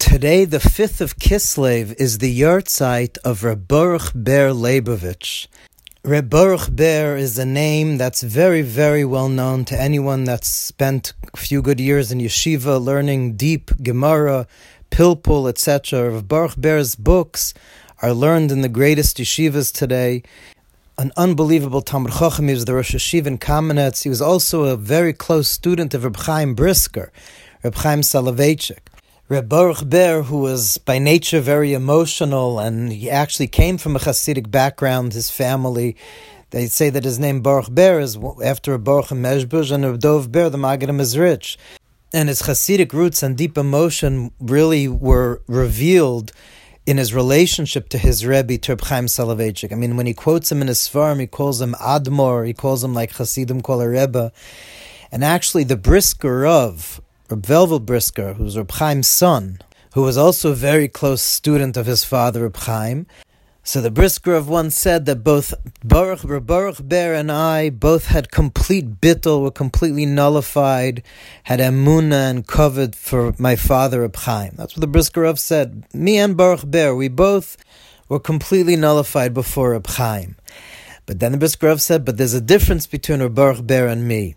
Today, the 5th of Kislev, is the yahrzeit of Reb Baruch Ber Leibovich. Reb Baruch Ber is a name that's very, very well known to anyone that's spent a few good years in yeshiva learning deep Gemara, Pilpul, etc. Reb Baruch Ber's books are learned in the greatest yeshivas today. An unbelievable Talmud Chacham, he was the Rosh Yeshiva in Kamenetz. He was also a very close student of Reb Chaim Brisker, Reb Chaim Soloveitchik. Reb Baruch Ber, who was by nature very emotional, and he actually came from a Hasidic background, his family, they say that his name Baruch Ber is after a Baruch Mezbush, and Reb Dov Ber, the Maggid of Mezritch. And his Hasidic roots and deep emotion really were revealed in his relationship to his Rebbe, Terb Chaim Soloveitchik. I mean, when he quotes him in his farm, he calls him Admor, he calls him like Hasidim a Rebbe. And actually, the Brisker Rav Reb Velvel Brisker, who was Reb Chaim's son, who was also a very close student of his father, Reb Chaim. So the Brisker Rav once said that both Baruch, Baruch Ber and I both had complete bittel, were completely nullified, had emuna and covered for my father, Reb Chaim. That's what the Brisker Rav said. Me and Baruch Ber, we both were completely nullified before Reb Chaim. But then the Brisker said, but there's a difference between Reb Baruch Ber and me.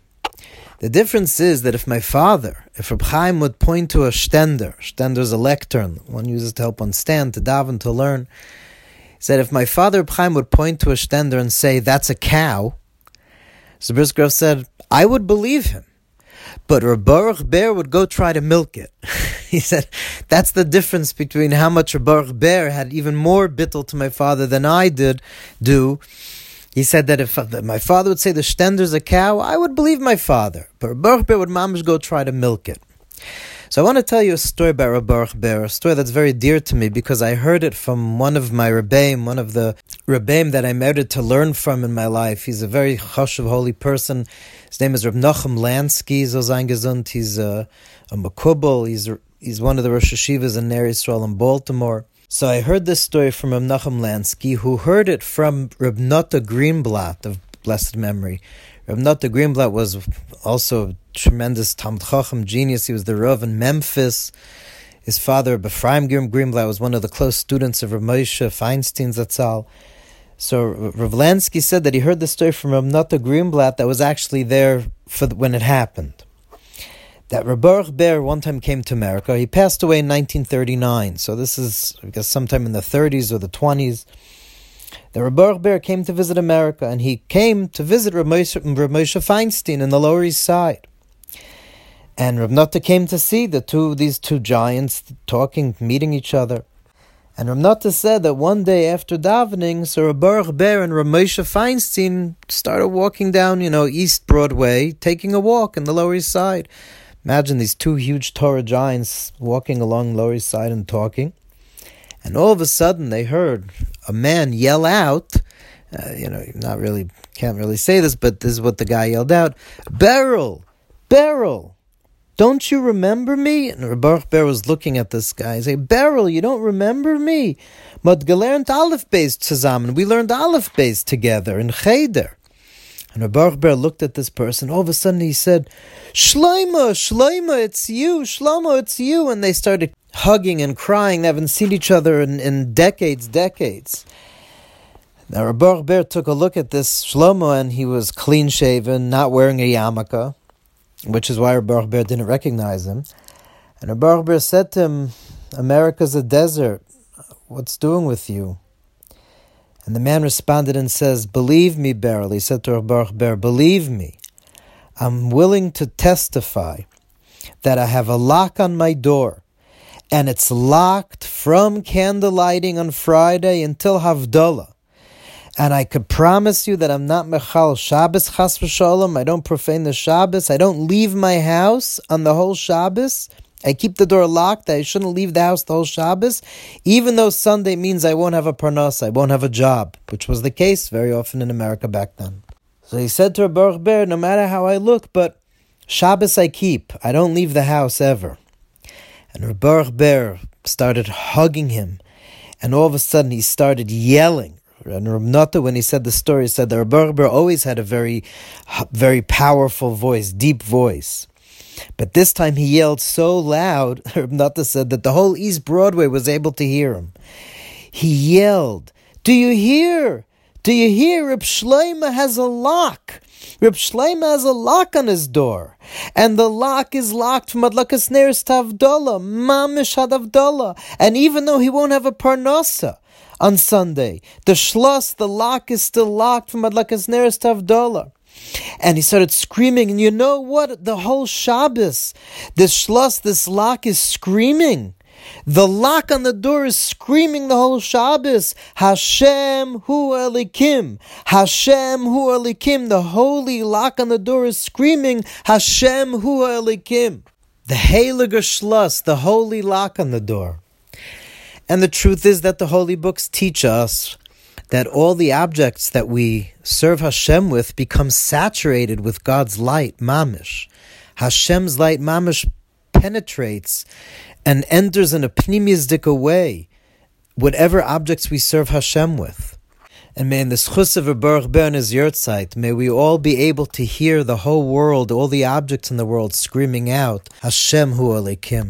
The difference is that if my father, if Reb Chaim would point to a stender, is a lectern, one uses to help on stand, to daven, to learn, he said if my father Reb Chaim would point to a stender and say, that's a cow, so said, I would believe him. But Baruch Ber would go try to milk it. he said, that's the difference between how much Baruch Ber had even more bittel to my father than I did do, he said that if uh, my father would say the stender's a cow, I would believe my father. But Baruch would mamish go try to milk it. So I want to tell you a story about Baruch Ber, a story that's very dear to me because I heard it from one of my Rebbeim, one of the Rebbeim that I merited to learn from in my life. He's a very chashuv, holy person. His name is Reb Nachum Lansky, gesund. He's a, a Makubal. He's, he's one of the Rosh Yeshivas in Ner Yisrael in Baltimore. So I heard this story from Reb Nachum Lansky, who heard it from Reb Nota Greenblatt of blessed memory. Reb Nota Greenblatt was also a tremendous Talmud Chacham genius. He was the Rav in Memphis. His father, Ephraim Greenblatt, was one of the close students of Reb Moshe Feinstein Zatzal. So Rav Lansky said that he heard the story from Reb Nota Greenblatt that was actually there for the, when it happened that Baruch Ber one time came to America. He passed away in 1939, so this is, I guess, sometime in the 30s or the 20s. The Baruch Ber came to visit America, and he came to visit Rav Moshe, Feinstein in the Lower East Side. And Rav Nata came to see the two these two giants talking, meeting each other. And Rav Nata said that one day after davening, so Rav Ber and Rav Moshe Feinstein started walking down, you know, East Broadway, taking a walk in the Lower East Side. Imagine these two huge Torah giants walking along Lower East Side and talking. And all of a sudden they heard a man yell out, uh, you know, not really, can't really say this, but this is what the guy yelled out Beryl! Beryl! Don't you remember me? And Baruch Ber was looking at this guy and saying, Beryl, you don't remember me? But. We learned Aleph Beis together in Cheder. And Baruch Ber looked at this person. All of a sudden, he said, "Shloima, Shloima, it's you, Shlomo, it's you." And they started hugging and crying. They haven't seen each other in, in decades, decades. Now, Baruch Ber took a look at this Shlomo, and he was clean shaven, not wearing a yarmulke, which is why Baruch Ber didn't recognize him. And Baruch Ber said to him, "America's a desert. What's doing with you?" And the man responded and says, Believe me, Beryl. He said to Baruch Ber, Believe me. I'm willing to testify that I have a lock on my door, and it's locked from candle lighting on Friday until Havdalah. And I could promise you that I'm not Mechal Shabbos Chas v'Shalom. I don't profane the Shabbos. I don't leave my house on the whole Shabbos. I keep the door locked. I shouldn't leave the house the whole Shabbos, even though Sunday means I won't have a parnas, I won't have a job, which was the case very often in America back then. So he said to Baruch Ber, no matter how I look, but Shabbos I keep. I don't leave the house ever. And Baruch Ber started hugging him, and all of a sudden he started yelling. And Ramnata, when he said the story, said that Baruch Ber always had a very, very powerful voice, deep voice. But this time he yelled so loud, Nata said that the whole East Broadway was able to hear him. He yelled, Do you hear? Do you hear? Reb Shloima has a lock. Reb Shloima has a lock on his door, and the lock is locked from Adlakas Neres Tavdola, Mamish Hadavdola. And even though he won't have a parnasa on Sunday, the schloss, the lock is still locked from Adlakas Neres Tavdola. And he started screaming, and you know what? The whole Shabbos, this schloss, this lock is screaming. The lock on the door is screaming the whole Shabbos. Hashem hu elikim. Hashem hu elikim. The holy lock on the door is screaming Hashem hu elikim. The Heiliger Schloss, the holy lock on the door. And the truth is that the holy books teach us that all the objects that we serve Hashem with become saturated with God's light, mamish. Hashem's light, mamish, penetrates and enters in a pnimiyzdika way whatever objects we serve Hashem with. And may in the schus of Baruch his yahrzeit, may we all be able to hear the whole world, all the objects in the world screaming out, Hashem hu alekim.